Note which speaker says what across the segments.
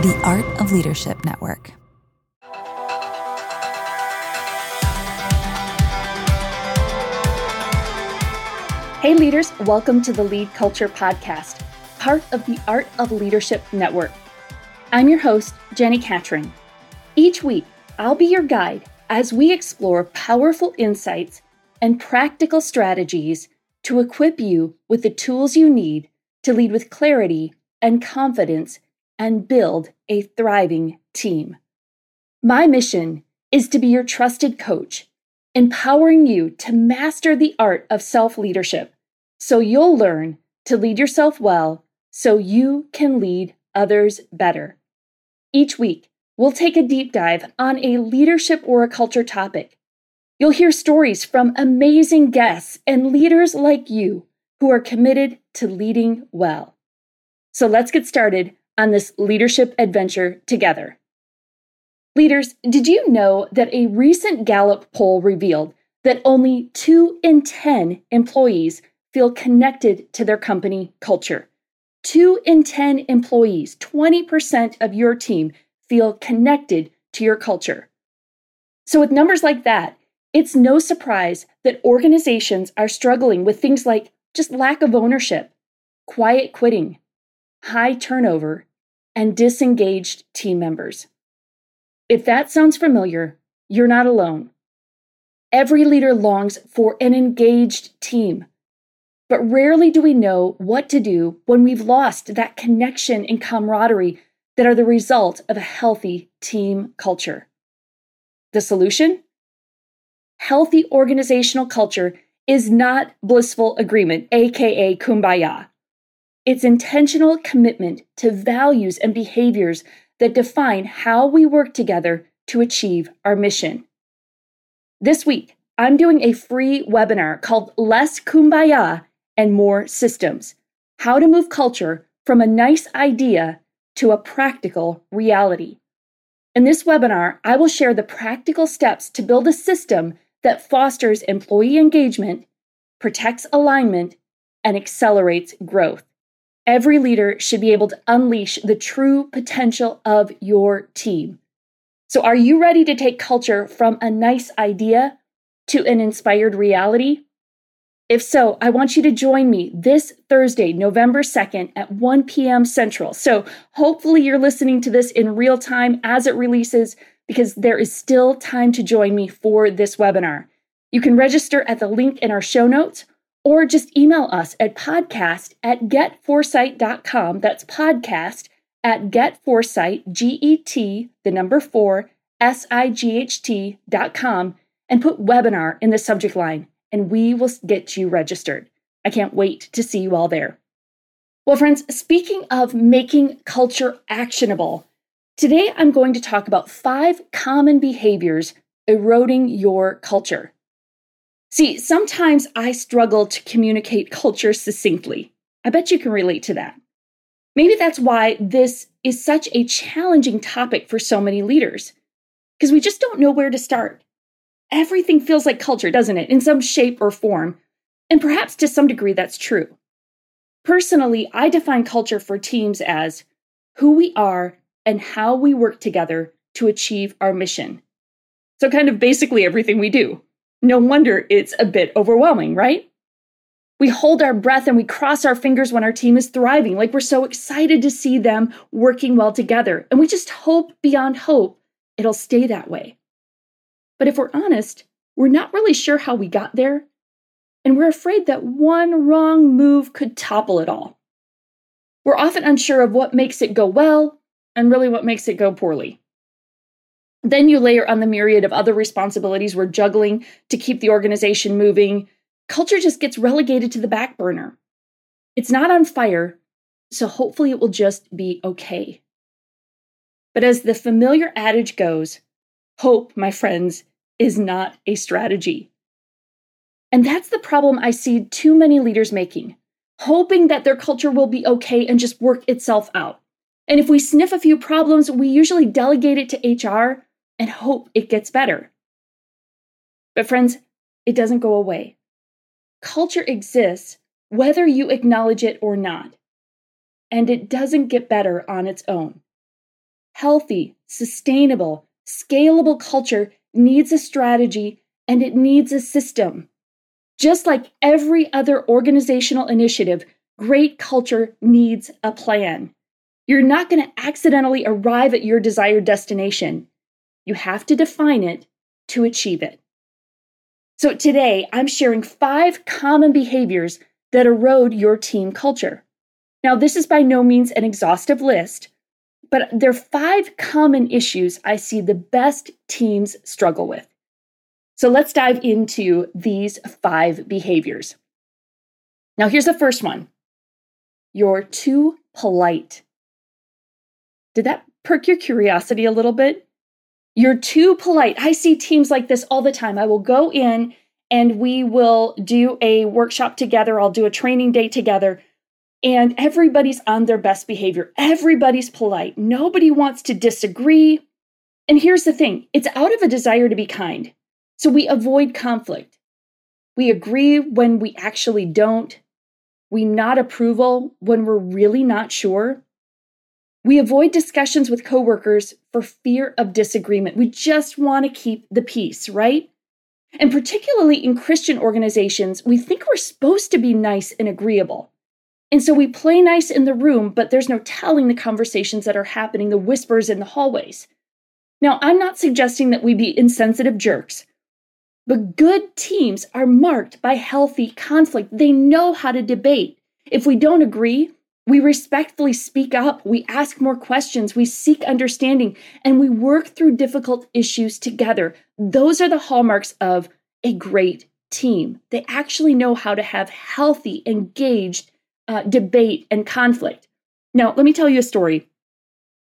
Speaker 1: The Art of Leadership Network.
Speaker 2: Hey, leaders, welcome to the Lead Culture Podcast, part of the Art of Leadership Network. I'm your host, Jenni Catron. Each week, I'll be your guide as we explore powerful insights and practical strategies to equip you with the tools you need to lead with clarity and confidence and build a thriving team. My mission is to be your trusted coach empowering you to master the art of self leadership so you'll learn to lead yourself well so you can lead others better. Each week, we'll take a deep dive on a leadership or a culture topic. You'll hear stories from amazing guests and leaders like you who are committed to leading well. So let's get started on this leadership adventure together. Leaders, did you know that a recent Gallup poll revealed that only 2 in 10 employees feel connected to their company culture? 2 in 10 employees, 20% of your team, feel connected to your culture. So, with numbers like that, it's no surprise that organizations are struggling with things like just lack of ownership, quiet quitting, high turnover, and disengaged team members. If that sounds familiar, you're not alone. Every leader longs for an engaged team. But rarely do we know what to do when we've lost that connection and camaraderie that are the result of a healthy team culture. The solution? Healthy organizational culture is not blissful agreement, aka kumbaya. It's intentional commitment to values and behaviors that define how we work together to achieve our mission. This week, I'm doing a free webinar called Less Kumbaya and More Systems How to Move Culture from a Nice Idea to a Practical Reality. In this webinar, I will share the practical steps to build a system that fosters employee engagement, protects alignment, and accelerates growth. Every leader should be able to unleash the true potential of your team. So, are you ready to take culture from a nice idea to an inspired reality? If so, I want you to join me this Thursday, November 2nd at 1 p.m. Central. So, hopefully, you're listening to this in real time as it releases because there is still time to join me for this webinar. You can register at the link in our show notes or just email us at podcast at getforsight.com. That's podcast at getforsight, G E T, the number four, S I G H T dot com, and put webinar in the subject line, and we will get you registered. I can't wait to see you all there. Well, friends, speaking of making culture actionable, today I'm going to talk about five common behaviors eroding your culture. See, sometimes I struggle to communicate culture succinctly. I bet you can relate to that. Maybe that's why this is such a challenging topic for so many leaders, because we just don't know where to start. Everything feels like culture, doesn't it, in some shape or form? And perhaps to some degree that's true. Personally, I define culture for teams as who we are and how we work together to achieve our mission. So, kind of basically everything we do. No wonder it's a bit overwhelming, right? We hold our breath and we cross our fingers when our team is thriving, like we're so excited to see them working well together. And we just hope beyond hope it'll stay that way. But if we're honest, we're not really sure how we got there, and we're afraid that one wrong move could topple it all. We're often unsure of what makes it go well and really what makes it go poorly. Then you layer on the myriad of other responsibilities we're juggling to keep the organization moving. Culture just gets relegated to the back burner. It's not on fire, so hopefully it will just be okay. But as the familiar adage goes, hope, my friends, is not a strategy. And that's the problem I see too many leaders making, hoping that their culture will be okay and just work itself out. And if we sniff a few problems, we usually delegate it to HR and hope it gets better. But, friends, it doesn't go away. Culture exists whether you acknowledge it or not, and it doesn't get better on its own. healthy, sustainable, scalable culture needs a strategy and it needs a system. Just like every other organizational initiative, great culture needs a plan. You're not going to accidentally arrive at your desired destination. You have to define it to achieve it. So today, I'm sharing five common behaviors that erode your team culture. Now, this is by no means an exhaustive list, but there are five common issues I see the best teams struggle with. So let's dive into these five behaviors. Now, here's the first one you're too polite. Did that perk your curiosity a little bit? You're too polite. I see teams like this all the time. I will go in and we will do a workshop together. I'll do a training day together. And everybody's on their best behavior. Everybody's polite. Nobody wants to disagree. And here's the thing it's out of a desire to be kind. So we avoid conflict. We agree when we actually don't. We nod approval when we're really not sure. We avoid discussions with coworkers for fear of disagreement. We just want to keep the peace, right? And particularly in Christian organizations, we think we're supposed to be nice and agreeable. And so we play nice in the room, but there's no telling the conversations that are happening, the whispers in the hallways. Now, I'm not suggesting that we be insensitive jerks, but good teams are marked by healthy conflict. They know how to debate. If we don't agree, we respectfully speak up, we ask more questions, we seek understanding, and we work through difficult issues together. Those are the hallmarks of a great team. They actually know how to have healthy, engaged uh, debate and conflict. Now, let me tell you a story.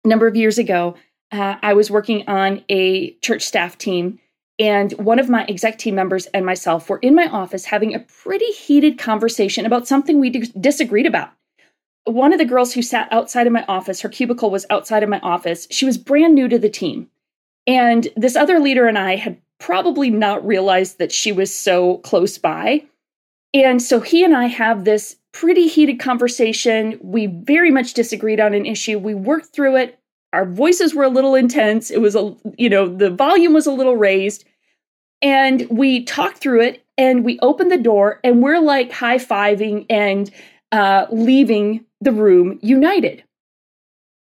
Speaker 2: A number of years ago, uh, I was working on a church staff team, and one of my exec team members and myself were in my office having a pretty heated conversation about something we disagreed about. One of the girls who sat outside of my office, her cubicle was outside of my office, she was brand new to the team. And this other leader and I had probably not realized that she was so close by. And so he and I have this pretty heated conversation. We very much disagreed on an issue. We worked through it. Our voices were a little intense. It was a, you know, the volume was a little raised. And we talked through it and we opened the door and we're like high fiving and uh, leaving the room united.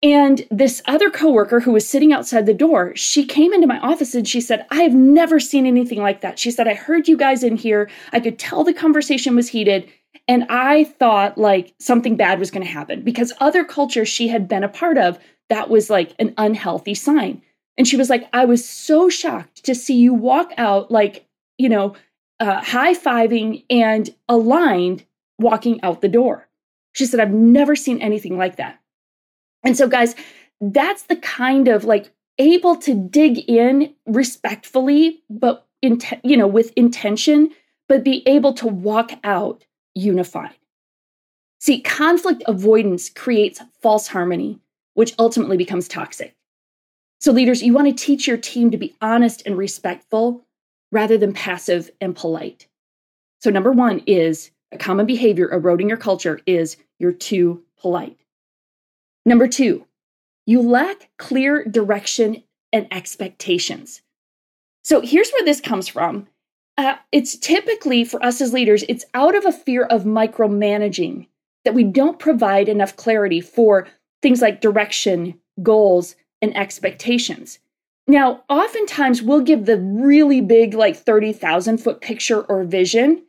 Speaker 2: And this other coworker who was sitting outside the door, she came into my office and she said, I have never seen anything like that. She said, I heard you guys in here. I could tell the conversation was heated. And I thought like something bad was going to happen because other cultures she had been a part of, that was like an unhealthy sign. And she was like, I was so shocked to see you walk out like, you know, uh, high fiving and aligned walking out the door. She said, I've never seen anything like that. And so, guys, that's the kind of like able to dig in respectfully, but in, you know, with intention, but be able to walk out unified. See, conflict avoidance creates false harmony, which ultimately becomes toxic. So, leaders, you want to teach your team to be honest and respectful rather than passive and polite. So, number one is a common behavior eroding your culture is you're too polite. Number two, you lack clear direction and expectations. So, here's where this comes from uh, it's typically for us as leaders, it's out of a fear of micromanaging that we don't provide enough clarity for things like direction, goals, and expectations. Now, oftentimes we'll give the really big, like 30,000 foot picture or vision,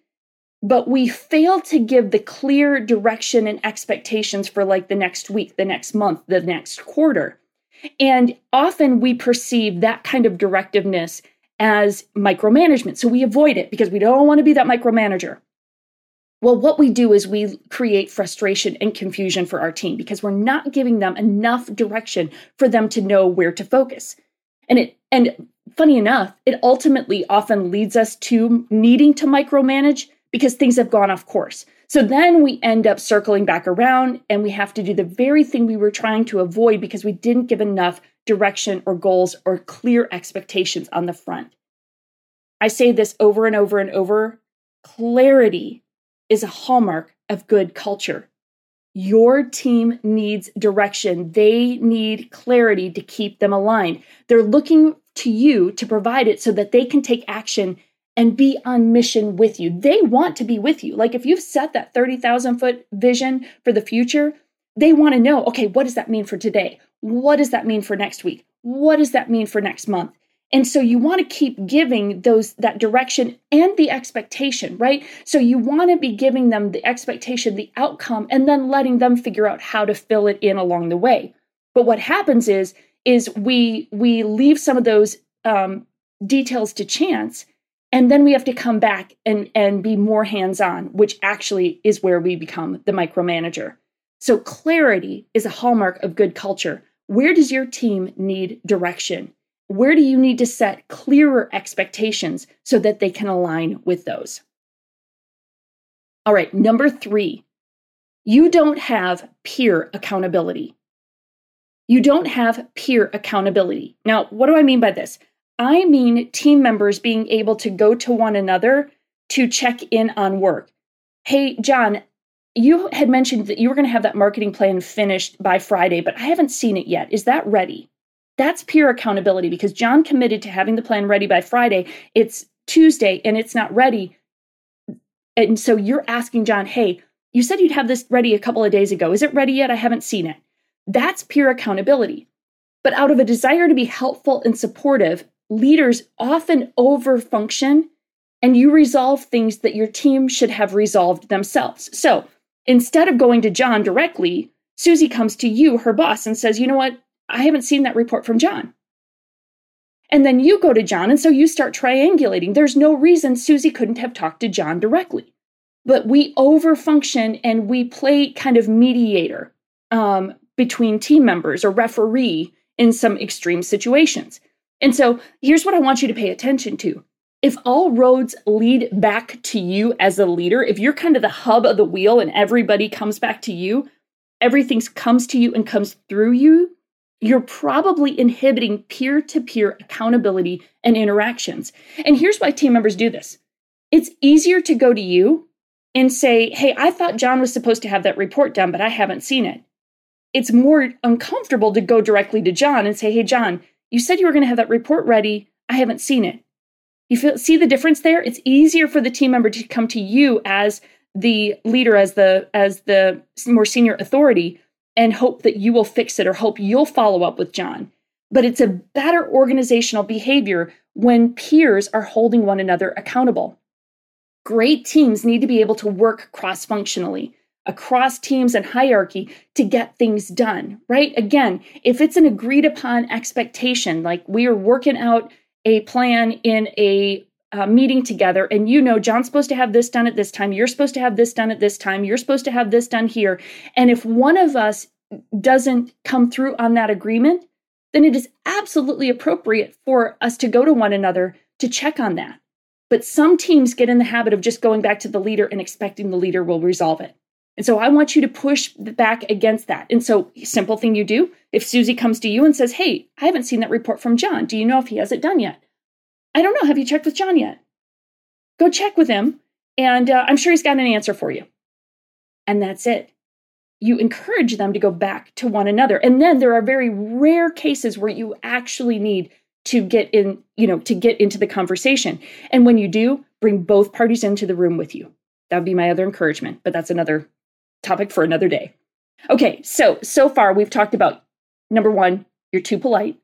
Speaker 2: but we fail to give the clear direction and expectations for like the next week, the next month, the next quarter. And often we perceive that kind of directiveness as micromanagement. So we avoid it because we don't want to be that micromanager. Well, what we do is we create frustration and confusion for our team because we're not giving them enough direction for them to know where to focus. And it and funny enough, it ultimately often leads us to needing to micromanage because things have gone off course. So then we end up circling back around and we have to do the very thing we were trying to avoid because we didn't give enough direction or goals or clear expectations on the front. I say this over and over and over clarity is a hallmark of good culture. Your team needs direction. They need clarity to keep them aligned. They're looking to you to provide it so that they can take action and be on mission with you. They want to be with you. Like if you've set that 30,000 foot vision for the future, they want to know okay, what does that mean for today? What does that mean for next week? What does that mean for next month? And so you want to keep giving those that direction and the expectation, right? So you want to be giving them the expectation, the outcome, and then letting them figure out how to fill it in along the way. But what happens is is we we leave some of those um, details to chance, and then we have to come back and and be more hands on, which actually is where we become the micromanager. So clarity is a hallmark of good culture. Where does your team need direction? Where do you need to set clearer expectations so that they can align with those? All right, number three, you don't have peer accountability. You don't have peer accountability. Now, what do I mean by this? I mean team members being able to go to one another to check in on work. Hey, John, you had mentioned that you were going to have that marketing plan finished by Friday, but I haven't seen it yet. Is that ready? That's peer accountability because John committed to having the plan ready by Friday. It's Tuesday and it's not ready. And so you're asking John, hey, you said you'd have this ready a couple of days ago. Is it ready yet? I haven't seen it. That's peer accountability. But out of a desire to be helpful and supportive, leaders often overfunction and you resolve things that your team should have resolved themselves. So instead of going to John directly, Susie comes to you, her boss, and says, you know what? I haven't seen that report from John. And then you go to John, and so you start triangulating. There's no reason Susie couldn't have talked to John directly. But we overfunction and we play kind of mediator um, between team members or referee in some extreme situations. And so here's what I want you to pay attention to. If all roads lead back to you as a leader, if you're kind of the hub of the wheel and everybody comes back to you, everything comes to you and comes through you, you're probably inhibiting peer to peer accountability and interactions. And here's why team members do this it's easier to go to you and say, Hey, I thought John was supposed to have that report done, but I haven't seen it. It's more uncomfortable to go directly to John and say, Hey, John, you said you were going to have that report ready. I haven't seen it. You feel, see the difference there? It's easier for the team member to come to you as the leader, as the as the more senior authority, and hope that you will fix it or hope you'll follow up with John. But it's a better organizational behavior when peers are holding one another accountable. Great teams need to be able to work cross functionally across teams and hierarchy to get things done, right? Again, if it's an agreed upon expectation, like we are working out a plan in a uh, meeting together and you know John's supposed to have this done at this time, you're supposed to have this done at this time, you're supposed to have this done here. And if one of us doesn't come through on that agreement, then it is absolutely appropriate for us to go to one another to check on that. But some teams get in the habit of just going back to the leader and expecting the leader will resolve it. And so I want you to push back against that. And so, simple thing you do if Susie comes to you and says, Hey, I haven't seen that report from John. Do you know if he has it done yet? I don't know. Have you checked with John yet? Go check with him, and uh, I'm sure he's got an answer for you. And that's it. You encourage them to go back to one another. And then there are very rare cases where you actually need to get in, you know, to get into the conversation. And when you do, bring both parties into the room with you. That would be my other encouragement, but that's another topic for another day. Okay, so so far we've talked about number one, you're too polite.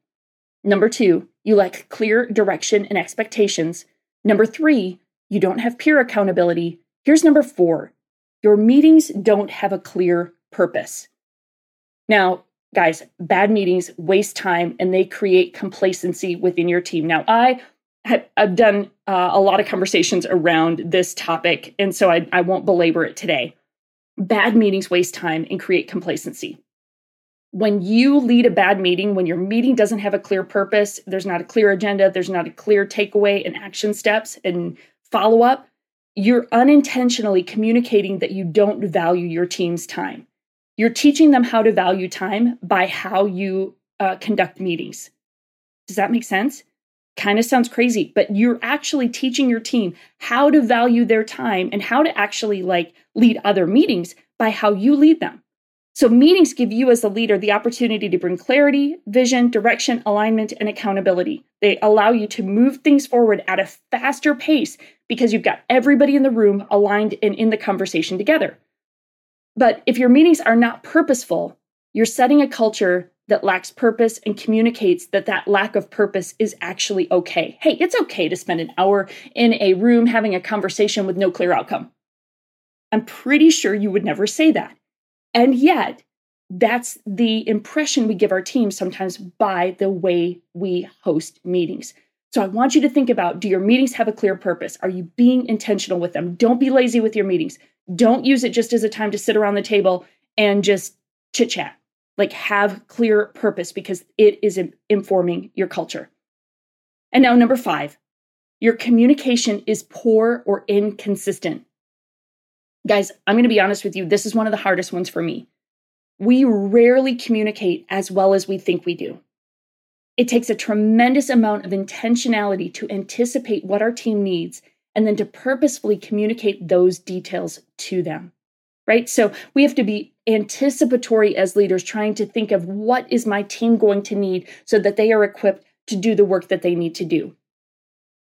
Speaker 2: Number two, you lack clear direction and expectations. Number three, you don't have peer accountability. Here's number four your meetings don't have a clear purpose. Now, guys, bad meetings waste time and they create complacency within your team. Now, I have done uh, a lot of conversations around this topic, and so I, I won't belabor it today. Bad meetings waste time and create complacency when you lead a bad meeting, when your meeting doesn't have a clear purpose, there's not a clear agenda, there's not a clear takeaway and action steps and follow up, you're unintentionally communicating that you don't value your team's time. You're teaching them how to value time by how you uh, conduct meetings. Does that make sense? Kind of sounds crazy, but you're actually teaching your team how to value their time and how to actually like lead other meetings by how you lead them. So, meetings give you as the leader the opportunity to bring clarity, vision, direction, alignment, and accountability. They allow you to move things forward at a faster pace because you've got everybody in the room aligned and in the conversation together. But if your meetings are not purposeful, you're setting a culture that lacks purpose and communicates that that lack of purpose is actually okay. Hey, it's okay to spend an hour in a room having a conversation with no clear outcome. I'm pretty sure you would never say that. And yet, that's the impression we give our team sometimes by the way we host meetings. So I want you to think about do your meetings have a clear purpose? Are you being intentional with them? Don't be lazy with your meetings. Don't use it just as a time to sit around the table and just chit chat. Like have clear purpose because it is informing your culture. And now, number five, your communication is poor or inconsistent. Guys, I'm going to be honest with you. This is one of the hardest ones for me. We rarely communicate as well as we think we do. It takes a tremendous amount of intentionality to anticipate what our team needs and then to purposefully communicate those details to them. Right? So we have to be anticipatory as leaders, trying to think of what is my team going to need so that they are equipped to do the work that they need to do.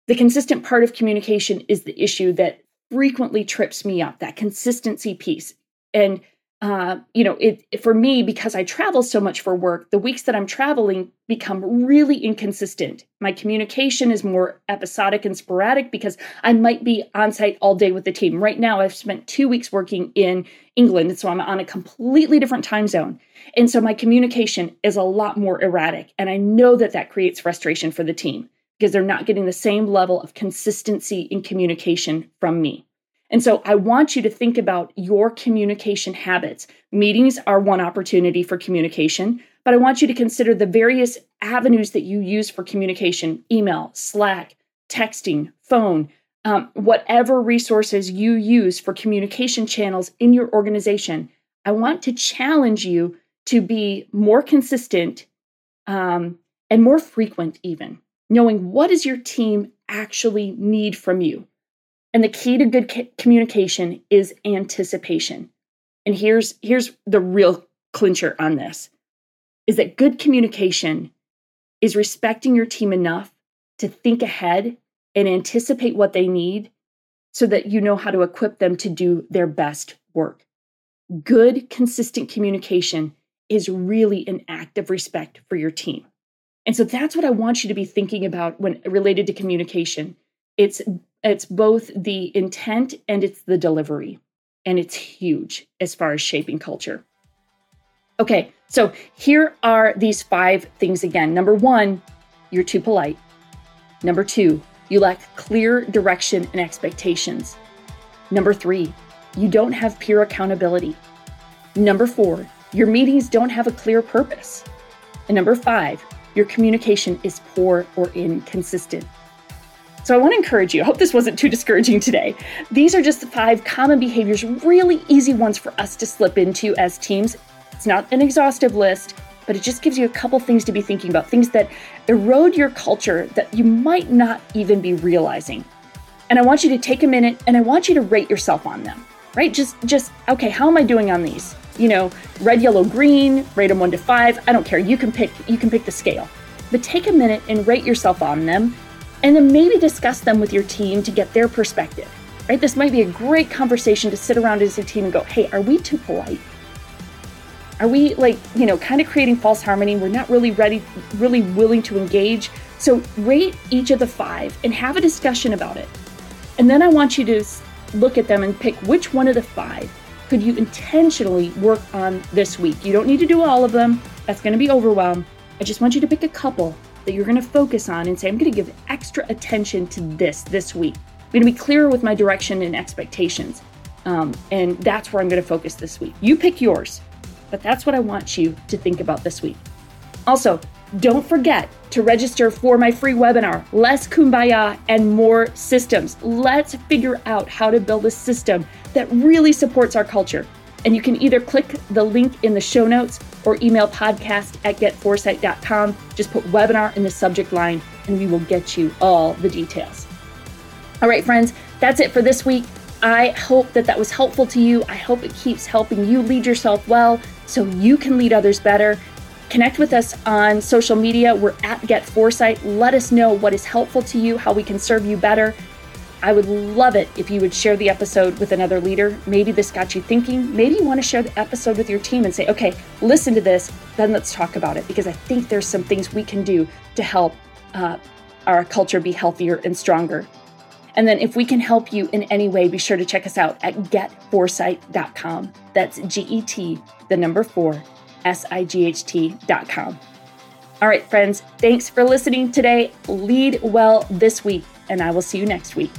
Speaker 2: The consistent part of communication is the issue that frequently trips me up that consistency piece and uh, you know it for me because i travel so much for work the weeks that i'm traveling become really inconsistent. My communication is more episodic and sporadic because i might be on site all day with the team. Right now i've spent two weeks working in england and so i'm on a completely different time zone. And so my communication is a lot more erratic and i know that that creates frustration for the team because they're not getting the same level of consistency in communication from me. And so I want you to think about your communication habits. Meetings are one opportunity for communication, but I want you to consider the various avenues that you use for communication email, Slack, texting, phone, um, whatever resources you use for communication channels in your organization. I want to challenge you to be more consistent um, and more frequent, even knowing what does your team actually need from you. And the key to good communication is anticipation. And here's here's the real clincher on this is that good communication is respecting your team enough to think ahead and anticipate what they need so that you know how to equip them to do their best work. Good, consistent communication is really an act of respect for your team. And so that's what I want you to be thinking about when related to communication. It's it's both the intent and it's the delivery. And it's huge as far as shaping culture. Okay, so here are these five things again. Number 1, you're too polite. Number 2, you lack clear direction and expectations. Number 3, you don't have peer accountability. Number 4, your meetings don't have a clear purpose. And number 5, your communication is poor or inconsistent. So I want to encourage you. I hope this wasn't too discouraging today. These are just the five common behaviors, really easy ones for us to slip into as teams. It's not an exhaustive list, but it just gives you a couple things to be thinking about, things that erode your culture that you might not even be realizing. And I want you to take a minute and I want you to rate yourself on them, right? Just just okay, how am I doing on these? you know, red, yellow, green, rate them one to five. I don't care. You can pick you can pick the scale. But take a minute and rate yourself on them and then maybe discuss them with your team to get their perspective. Right? This might be a great conversation to sit around as a team and go, hey, are we too polite? Are we like, you know, kind of creating false harmony? We're not really ready, really willing to engage. So rate each of the five and have a discussion about it. And then I want you to look at them and pick which one of the five could you intentionally work on this week? You don't need to do all of them, that's going to be overwhelmed. I just want you to pick a couple that you're going to focus on and say, I'm going to give extra attention to this this week. I'm going to be clearer with my direction and expectations. Um, and that's where I'm going to focus this week. You pick yours, but that's what I want you to think about this week. Also, don't forget to register for my free webinar, Less Kumbaya and More Systems. Let's figure out how to build a system that really supports our culture. And you can either click the link in the show notes or email podcast at getforesight.com. Just put webinar in the subject line and we will get you all the details. All right, friends, that's it for this week. I hope that that was helpful to you. I hope it keeps helping you lead yourself well so you can lead others better. Connect with us on social media. We're at Get Foresight. Let us know what is helpful to you, how we can serve you better. I would love it if you would share the episode with another leader. Maybe this got you thinking. Maybe you want to share the episode with your team and say, okay, listen to this, then let's talk about it. Because I think there's some things we can do to help uh, our culture be healthier and stronger. And then if we can help you in any way, be sure to check us out at getforesight.com. That's G E T, the number four, S I G H T.com. All right, friends, thanks for listening today. Lead well this week, and I will see you next week.